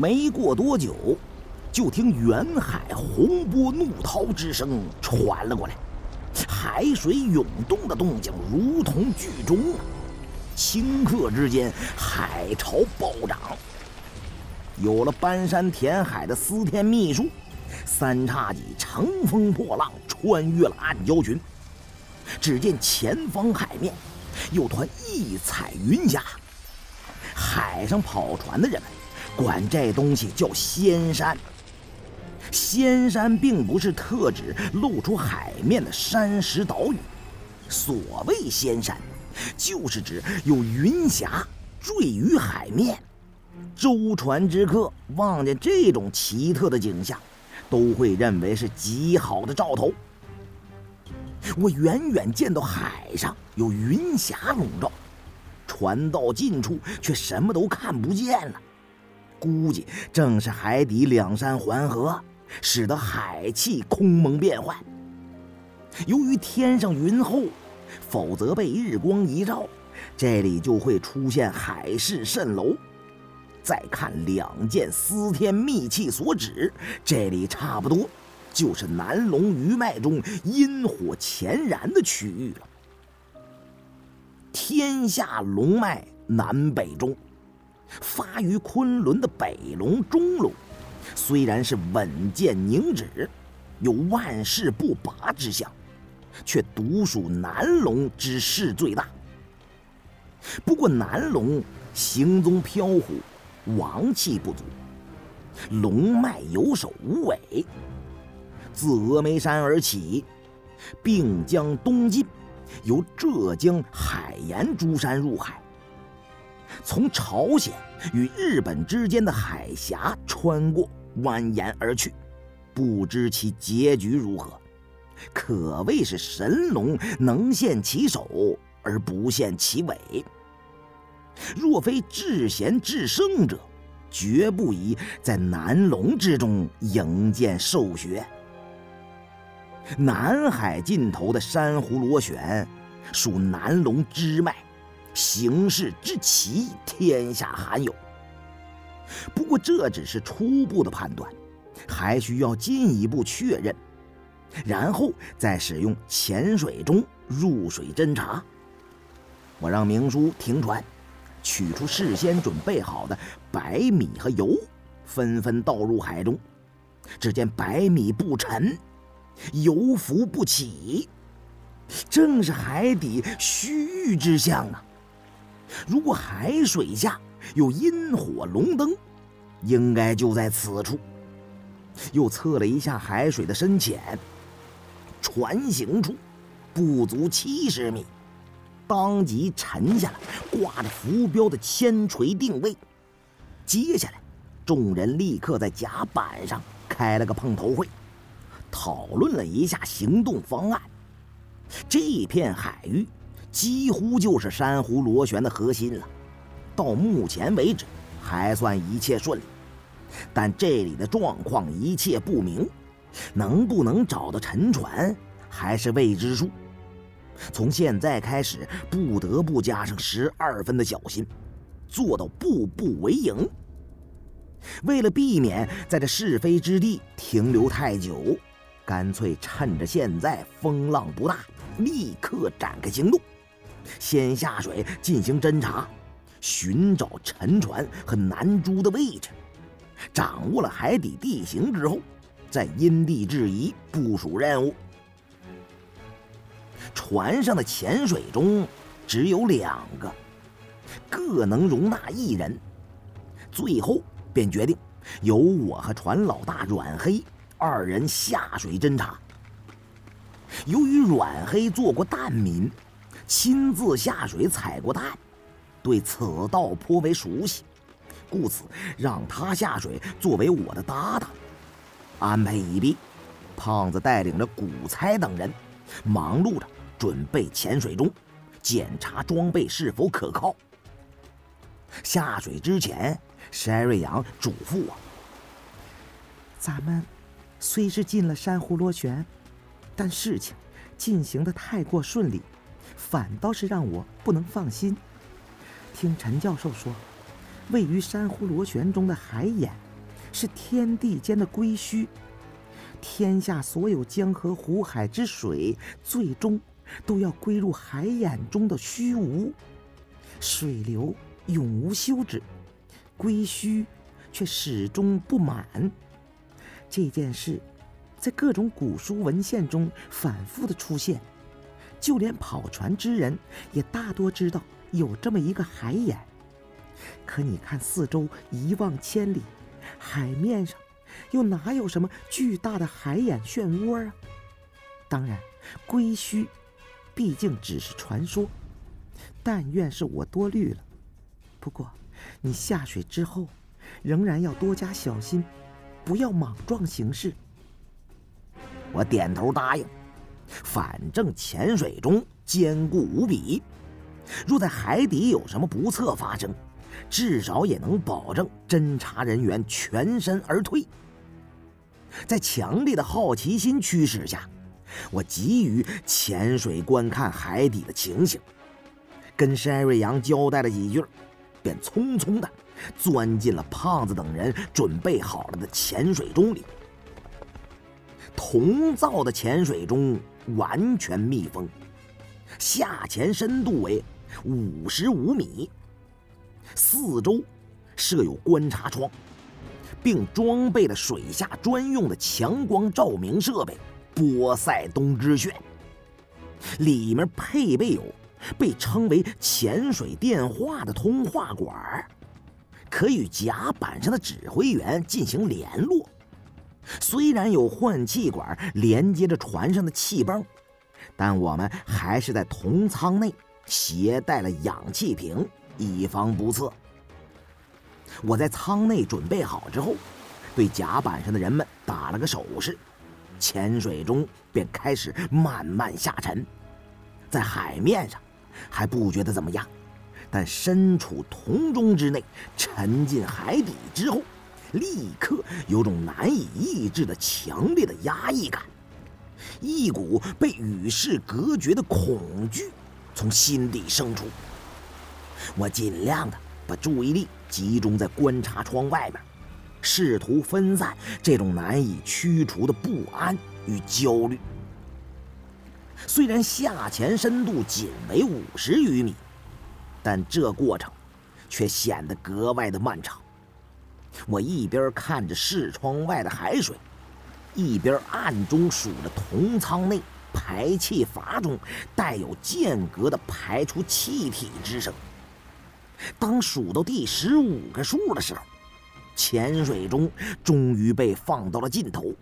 没过多久，就听远海洪波怒涛之声传了过来，海水涌动的动静如同剧中啊！顷刻之间，海潮暴涨。有了搬山填海的司天秘术，三叉戟乘风破浪，穿越了暗礁群。只见前方海面有团异彩云霞，海上跑船的人们管这东西叫仙山。仙山并不是特指露出海面的山石岛屿，所谓仙山，就是指有云霞坠于海面。舟船之客望见这种奇特的景象，都会认为是极好的兆头。我远远见到海上有云霞笼罩，船到近处却什么都看不见了。估计正是海底两山环合，使得海气空蒙变幻。由于天上云厚，否则被日光一照，这里就会出现海市蜃楼。再看两件司天秘器所指，这里差不多。就是南龙余脉中阴火潜然的区域了。天下龙脉南北中，发于昆仑的北龙、中龙，虽然是稳健凝止，有万世不拔之象，却独属南龙之势最大。不过南龙行踪飘忽，王气不足，龙脉有首无尾。自峨眉山而起，并将东进，由浙江海盐诸山入海，从朝鲜与日本之间的海峡穿过，蜿蜒而去。不知其结局如何，可谓是神龙能现其首而不现其尾。若非至贤至圣者，绝不宜在南龙之中营建兽穴。南海尽头的珊瑚螺旋，属南龙支脉，形势之奇，天下罕有。不过这只是初步的判断，还需要进一步确认，然后再使用潜水钟入水侦查。我让明叔停船，取出事先准备好的白米和油，纷纷倒入海中。只见白米不沉。油浮不起，正是海底虚域之象啊！如果海水下有阴火龙灯，应该就在此处。又测了一下海水的深浅，船行处不足七十米，当即沉下来，挂着浮标的铅锤定位。接下来，众人立刻在甲板上开了个碰头会。讨论了一下行动方案，这片海域几乎就是珊瑚螺旋的核心了。到目前为止还算一切顺利，但这里的状况一切不明，能不能找到沉船还是未知数。从现在开始，不得不加上十二分的小心，做到步步为营。为了避免在这是非之地停留太久。干脆趁着现在风浪不大，立刻展开行动，先下水进行侦查，寻找沉船和南珠的位置。掌握了海底地形之后，再因地制宜部署任务。船上的潜水钟只有两个，各能容纳一人。最后便决定由我和船老大阮黑。二人下水侦查。由于阮黑做过蛋民，亲自下水采过蛋，对此道颇为熟悉，故此让他下水作为我的搭档。安排已毕，胖子带领着古猜等人，忙碌着准备潜水中，检查装备是否可靠。下水之前，山瑞阳嘱咐我：“咱们。”虽是进了珊瑚螺旋，但事情进行的太过顺利，反倒是让我不能放心。听陈教授说，位于珊瑚螺旋中的海眼是天地间的归墟。天下所有江河湖海之水，最终都要归入海眼中的虚无。水流永无休止，归墟却始终不满。这件事，在各种古书文献中反复的出现，就连跑船之人也大多知道有这么一个海眼。可你看四周一望千里，海面上。又哪有什么巨大的海眼漩涡啊？当然，龟墟毕竟只是传说，但愿是我多虑了。不过，你下水之后，仍然要多加小心，不要莽撞行事。我点头答应。反正潜水中坚固无比，若在海底有什么不测发生，至少也能保证侦查人员全身而退。在强烈的好奇心驱使下，我急于潜水观看海底的情形，跟山瑞阳交代了几句，便匆匆地钻进了胖子等人准备好了的潜水钟里。铜造的潜水钟完全密封，下潜深度为五十五米，四周设有观察窗。并装备了水下专用的强光照明设备——波塞冬之炫，里面配备有被称为潜水电话的通话管，可与甲板上的指挥员进行联络。虽然有换气管连接着船上的气泵，但我们还是在同舱内携带了氧气瓶，以防不测。我在舱内准备好之后，对甲板上的人们打了个手势，潜水钟便开始慢慢下沉。在海面上还不觉得怎么样，但身处铜钟之内，沉进海底之后，立刻有种难以抑制的强烈的压抑感，一股被与世隔绝的恐惧从心底生出。我尽量的把注意力。集中在观察窗外面，试图分散这种难以驱除的不安与焦虑。虽然下潜深度仅为五十余米，但这过程却显得格外的漫长。我一边看着视窗外的海水，一边暗中数着铜舱内排气阀中带有间隔的排出气体之声。当数到第十五个数的时候，潜水钟终于被放到了尽头。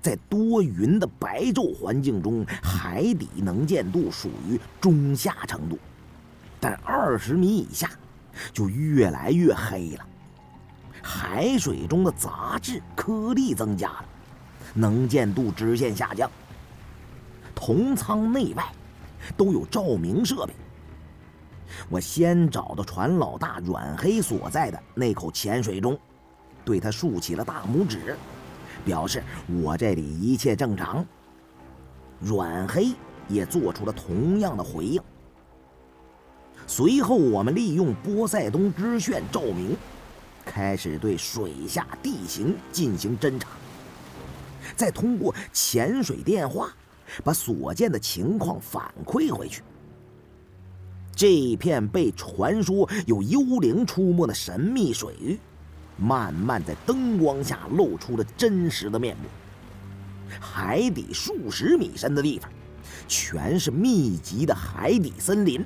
在多云的白昼环境中，海底能见度属于中下程度，但二十米以下就越来越黑了。海水中的杂质颗粒增加了，能见度直线下降。同舱内外都有照明设备。我先找到船老大阮黑所在的那口潜水钟，对他竖起了大拇指，表示我这里一切正常。阮黑也做出了同样的回应。随后，我们利用波塞冬之炫照明，开始对水下地形进行侦查，再通过潜水电话把所见的情况反馈回去。这片被传说有幽灵出没的神秘水域，慢慢在灯光下露出了真实的面目。海底数十米深的地方，全是密集的海底森林，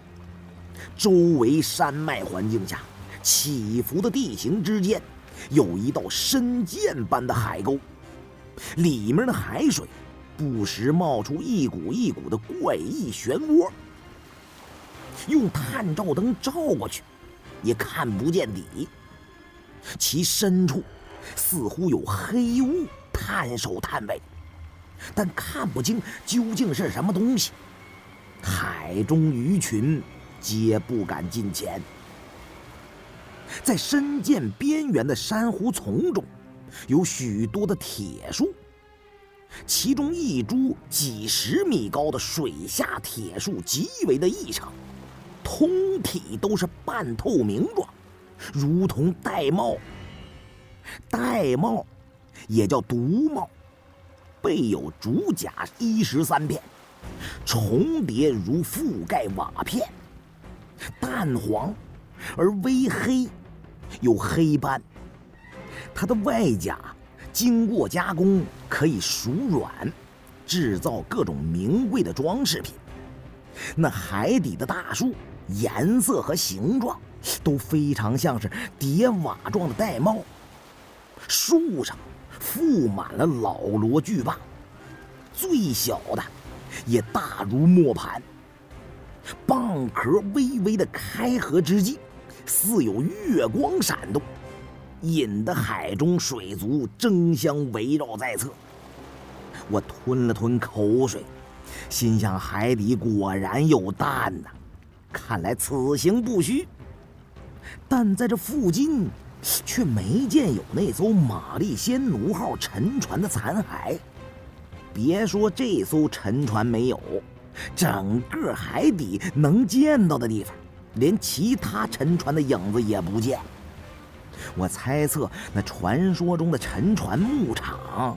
周围山脉环境下起伏的地形之间，有一道深涧般的海沟，里面的海水不时冒出一股一股的怪异漩涡。用探照灯照过去，也看不见底。其深处似乎有黑雾探首探尾，但看不清究竟是什么东西。海中鱼群皆不敢近前。在深涧边缘的珊瑚丛中，有许多的铁树，其中一株几十米高的水下铁树极为的异常。通体都是半透明状，如同玳瑁。玳瑁也叫独瑁，背有竹甲一十三片，重叠如覆盖瓦片，淡黄而微黑，有黑斑。它的外甲经过加工，可以熟软，制造各种名贵的装饰品。那海底的大树，颜色和形状都非常像是叠瓦状的玳瑁。树上覆满了老罗巨蚌，最小的也大如磨盘。蚌壳微微的开合之际，似有月光闪动，引得海中水族争相围绕在侧。我吞了吞口水。心想：海底果然有蛋呐，看来此行不虚。但在这附近，却没见有那艘玛丽仙奴号沉船的残骸。别说这艘沉船没有，整个海底能见到的地方，连其他沉船的影子也不见。我猜测，那传说中的沉船牧场，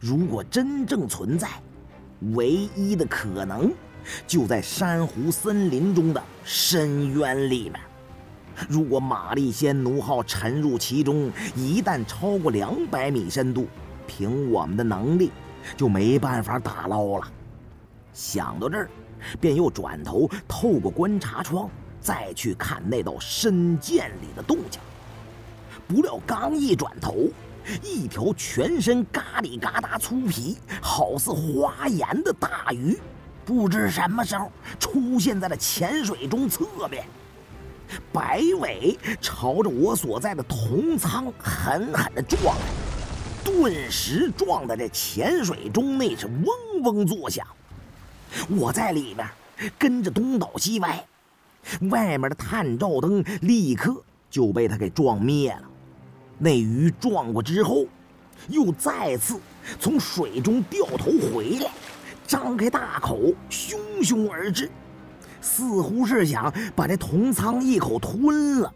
如果真正存在，唯一的可能，就在珊瑚森林中的深渊里面。如果玛丽仙奴号沉入其中，一旦超过两百米深度，凭我们的能力，就没办法打捞了。想到这儿，便又转头透过观察窗，再去看那道深涧里的动静。不料刚一转头，一条全身嘎里嘎达粗皮、好似花岩的大鱼，不知什么时候出现在了浅水中侧面，摆尾朝着我所在的铜舱狠狠地撞来，顿时撞得这浅水中那是嗡嗡作响。我在里面跟着东倒西歪，外面的探照灯立刻就被他给撞灭了。那鱼撞过之后，又再次从水中掉头回来，张开大口，汹汹而至，似乎是想把这铜仓一口吞了。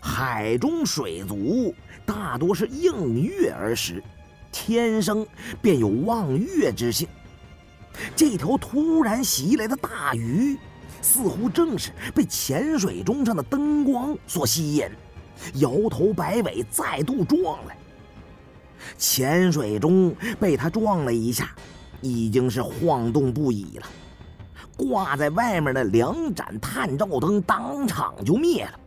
海中水族大多是应月而食，天生便有望月之性。这条突然袭来的大鱼，似乎正是被浅水中上的灯光所吸引。摇头摆尾，再度撞来。潜水中被他撞了一下，已经是晃动不已了。挂在外面的两盏探照灯当场就灭了。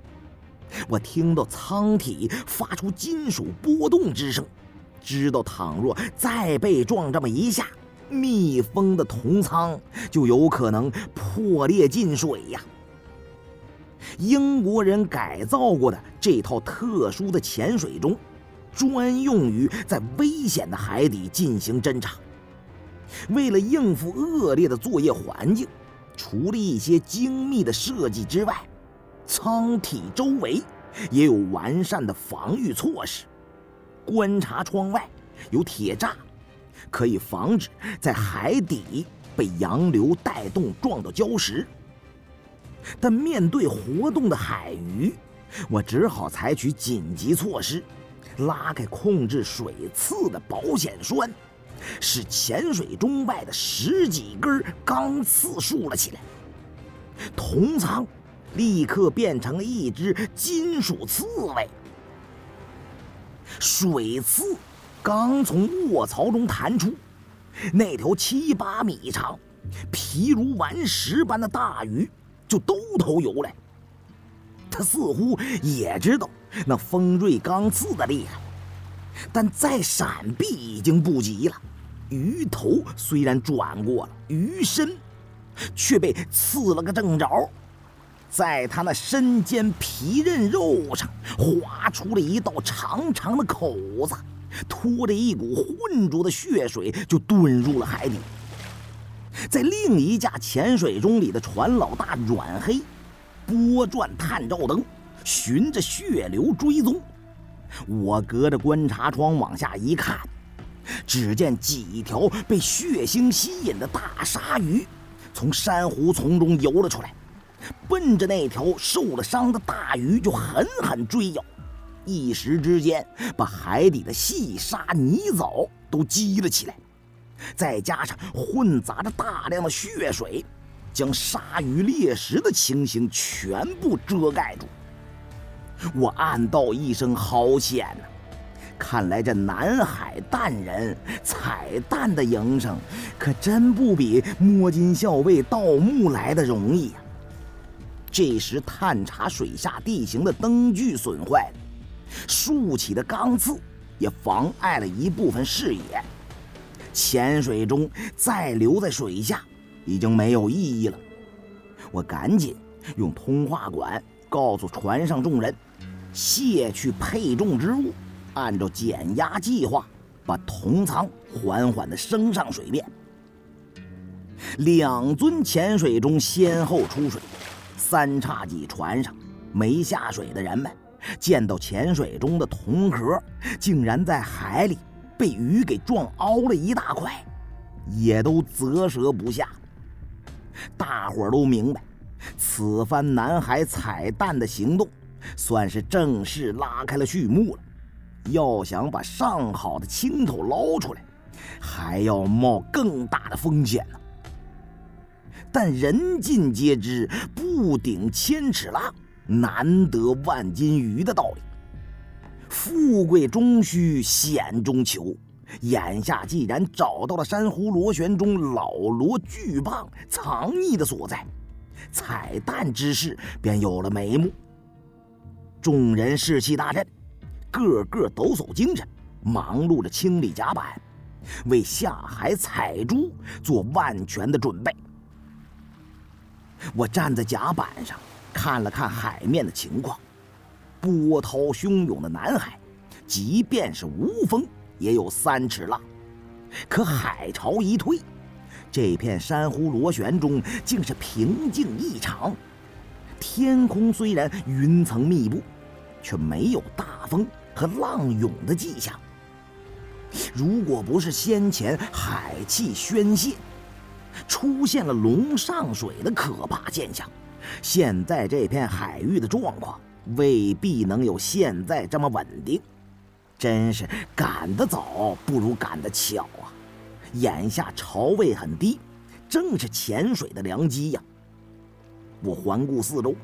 我听到舱体发出金属波动之声，知道倘若再被撞这么一下，密封的铜舱就有可能破裂进水呀。英国人改造过的这套特殊的潜水钟，专用于在危险的海底进行侦查。为了应付恶劣的作业环境，除了一些精密的设计之外，舱体周围也有完善的防御措施。观察窗外有铁栅，可以防止在海底被洋流带动撞到礁石。但面对活动的海鱼，我只好采取紧急措施，拉开控制水刺的保险栓，使潜水钟外的十几根钢刺竖了起来。铜舱立刻变成了一只金属刺猬。水刺刚从卧槽中弹出，那条七八米长、皮如顽石般的大鱼。就兜头游来，他似乎也知道那锋锐钢刺的厉害，但再闪避已经不及了。鱼头虽然转过了，鱼身却被刺了个正着，在他那身间皮韧肉上划出了一道长长的口子，拖着一股浑浊的血水就遁入了海底。在另一架潜水钟里的船老大阮黑，拨转探照灯，循着血流追踪。我隔着观察窗往下一看，只见几条被血腥吸引的大鲨鱼，从珊瑚丛中游了出来，奔着那条受了伤的大鱼就狠狠追咬。一时之间把海底的细沙泥藻都激了起来，再加上混杂着大量的血水，将鲨鱼猎食的情形全部遮盖住。我暗道一声好险呐！看来这南海蛋人彩蛋的营生，可真不比摸金校尉盗墓来的容易呀。这时探查水下地形的灯具损坏了，竖起的钢刺也妨碍了一部分视野。潜水中再留在水下已经没有意义了。我赶紧用通话管告诉船上众人，卸去配重之物。按照减压计划，把铜舱缓缓地升上水面。两尊潜水钟先后出水，三叉戟船上没下水的人们见到潜水中的铜壳竟然在海里被鱼给撞凹了一大块，也都啧舌不下。大伙儿都明白，此番南海采蛋的行动算是正式拉开了序幕了。要想把上好的青头捞出来，还要冒更大的风险呢。但人尽皆知“不顶千尺浪，难得万金鱼”的道理。富贵终须险中求，眼下既然找到了珊瑚螺旋中老螺巨蚌藏匿的所在，采蛋之事便有了眉目。众人士气大振。个个抖擞精神，忙碌着清理甲板，为下海采珠做万全的准备。我站在甲板上，看了看海面的情况，波涛汹涌的南海，即便是无风，也有三尺浪。可海潮一退，这片珊瑚螺旋中竟是平静异常。天空虽然云层密布，却没有大风。和浪涌的迹象。如果不是先前海气宣泄，出现了龙上水的可怕现象，现在这片海域的状况未必能有现在这么稳定。真是赶得早不如赶得巧啊！眼下潮位很低，正是潜水的良机呀。我环顾四周。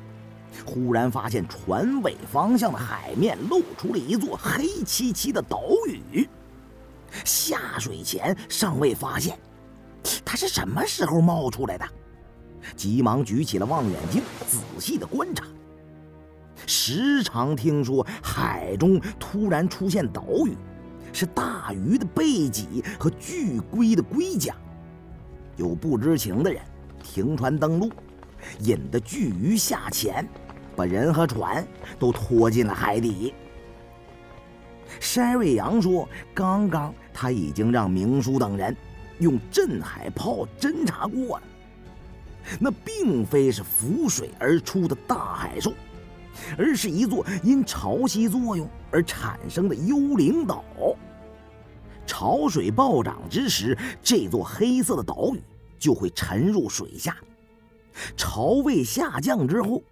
忽然发现船尾方向的海面露出了一座黑漆漆的岛屿。下水前尚未发现，它是什么时候冒出来的？急忙举起了望远镜，仔细的观察。时常听说海中突然出现岛屿，是大鱼的背脊和巨龟的龟甲。有不知情的人停船登陆，引得巨鱼下潜。把人和船都拖进了海底。山瑞阳说：“刚刚他已经让明叔等人用镇海炮侦查过了，那并非是浮水而出的大海兽，而是一座因潮汐作用而产生的幽灵岛。潮水暴涨之时，这座黑色的岛屿就会沉入水下；潮位下降之后。”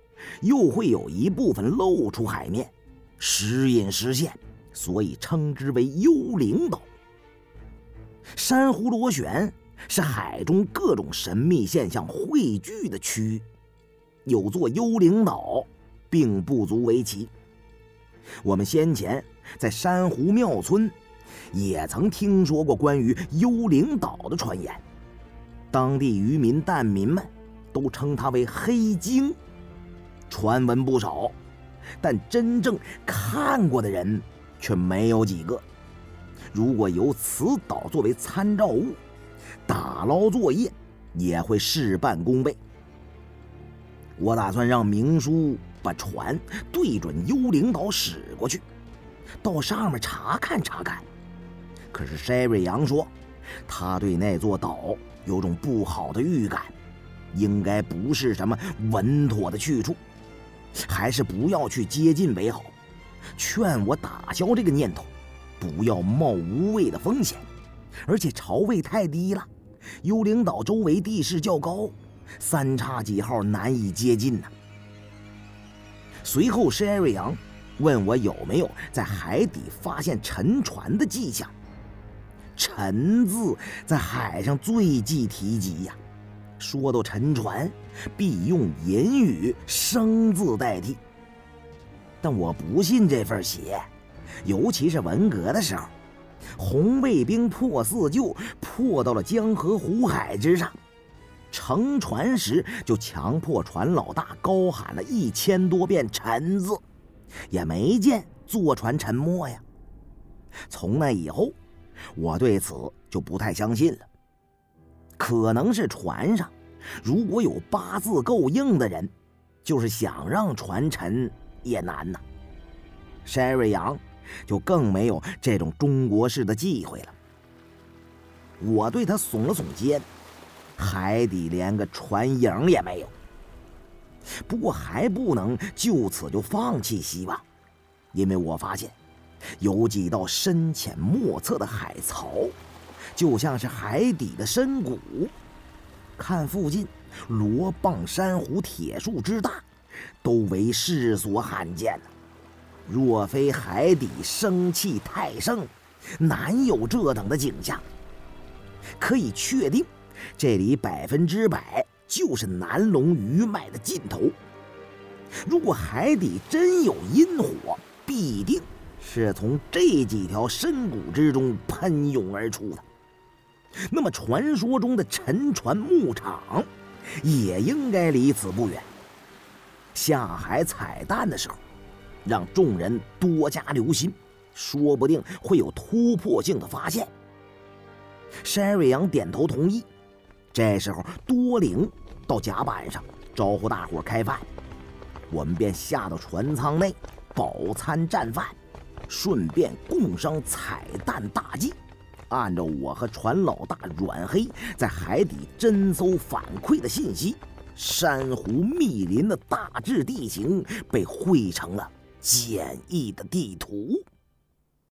又会有一部分露出海面，时隐时现，所以称之为幽灵岛。珊瑚螺旋是海中各种神秘现象汇聚的区域，有座幽灵岛，并不足为奇。我们先前在珊瑚庙村，也曾听说过关于幽灵岛的传言，当地渔民、蛋民们都称它为黑鲸。传闻不少，但真正看过的人却没有几个。如果由此岛作为参照物，打捞作业也会事半功倍。我打算让明叔把船对准幽灵岛驶过去，到上面查看查看。可是筛瑞阳说，他对那座岛有种不好的预感，应该不是什么稳妥的去处。还是不要去接近为好，劝我打消这个念头，不要冒无谓的风险。而且潮位太低了，幽灵岛周围地势较高，三叉戟号难以接近。随后，施艾瑞阳问我有没有在海底发现沉船的迹象。沉字在海上最忌提及呀，说到沉船，必用隐语生字代替。但我不信这份邪，尤其是文革的时候，红卫兵破四旧，破到了江河湖海之上，乘船时就强迫船老大高喊了一千多遍“沉”字，也没见坐船沉没呀。从那以后。我对此就不太相信了。可能是船上如果有八字够硬的人，就是想让船沉也难呐。山瑞阳就更没有这种中国式的忌讳了。我对他耸了耸肩，海底连个船影也没有。不过还不能就此就放弃希望，因为我发现。有几道深浅莫测的海槽，就像是海底的深谷。看附近罗蚌、珊瑚、铁树之大，都为世所罕见若非海底生气太盛，难有这等的景象。可以确定，这里百分之百就是南龙鱼脉的尽头。如果海底真有阴火，必定。是从这几条深谷之中喷涌而出的。那么，传说中的沉船牧场也应该离此不远。下海采蛋的时候，让众人多加留心，说不定会有突破性的发现。山瑞阳点头同意。这时候，多灵到甲板上招呼大伙开饭，我们便下到船舱内饱餐战饭。顺便共商彩蛋大计，按照我和船老大阮黑在海底侦搜反馈的信息，珊瑚密林的大致地形被绘成了简易的地图。